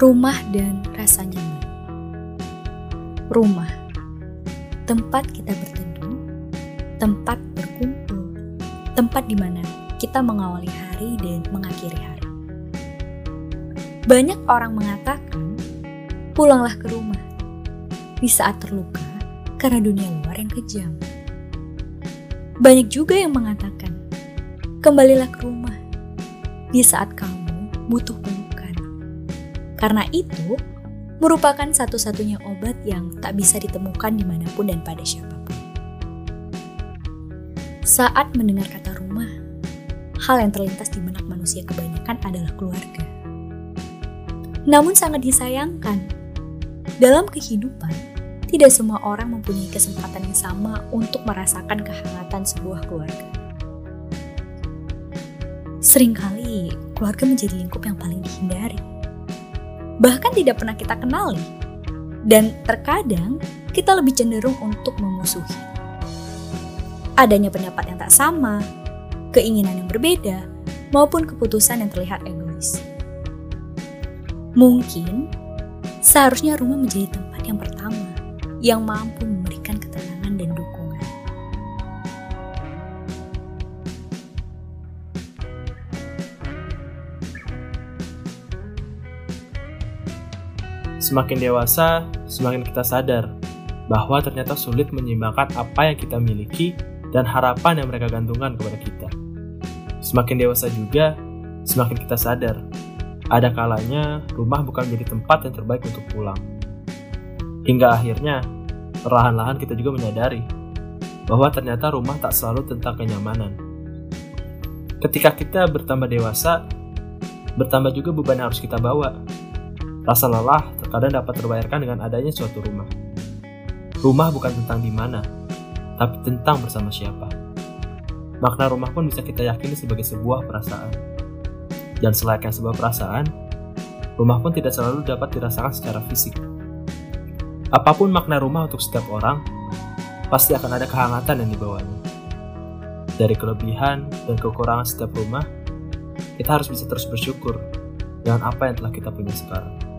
Rumah dan rasa nyaman. Rumah, tempat kita berteduh, tempat berkumpul, tempat di mana kita mengawali hari dan mengakhiri hari. Banyak orang mengatakan, pulanglah ke rumah di saat terluka karena dunia luar yang kejam. Banyak juga yang mengatakan, kembalilah ke rumah di saat kamu butuh pelukan. Karena itu, merupakan satu-satunya obat yang tak bisa ditemukan di mana pun dan pada siapa pun. Saat mendengar kata rumah, hal yang terlintas di benak manusia kebanyakan adalah keluarga. Namun sangat disayangkan, dalam kehidupan, tidak semua orang mempunyai kesempatan yang sama untuk merasakan kehangatan sebuah keluarga. Seringkali, keluarga menjadi lingkup yang paling dihindari. Bahkan tidak pernah kita kenali. Dan terkadang, kita lebih cenderung untuk memusuhi. Adanya pendapat yang tak sama, keinginan yang berbeda, maupun keputusan yang terlihat egois. Mungkin seharusnya rumah menjadi tempat yang pertama yang mampu Semakin dewasa, semakin kita sadar bahwa ternyata sulit menyeimbangkan apa yang kita miliki dan harapan yang mereka gantungkan kepada kita. Semakin dewasa juga, semakin kita sadar ada kalanya rumah bukan menjadi tempat yang terbaik untuk pulang. Hingga akhirnya, perlahan-lahan kita juga menyadari bahwa ternyata rumah tak selalu tentang kenyamanan. Ketika kita bertambah dewasa, bertambah juga beban yang harus kita bawa. Rasa lelah terkadang dapat terbayarkan dengan adanya suatu rumah. Rumah bukan tentang di mana, tapi tentang bersama siapa. Makna rumah pun bisa kita yakini sebagai sebuah perasaan dan selayaknya sebuah perasaan, rumah pun tidak selalu dapat dirasakan secara fisik. Apa pun makna rumah untuk setiap orang, pasti akan ada kehangatan yang dibawanya. Dari kelebihan dan kekurangan setiap rumah, kita harus bisa terus bersyukur dengan apa yang telah kita punya sekarang.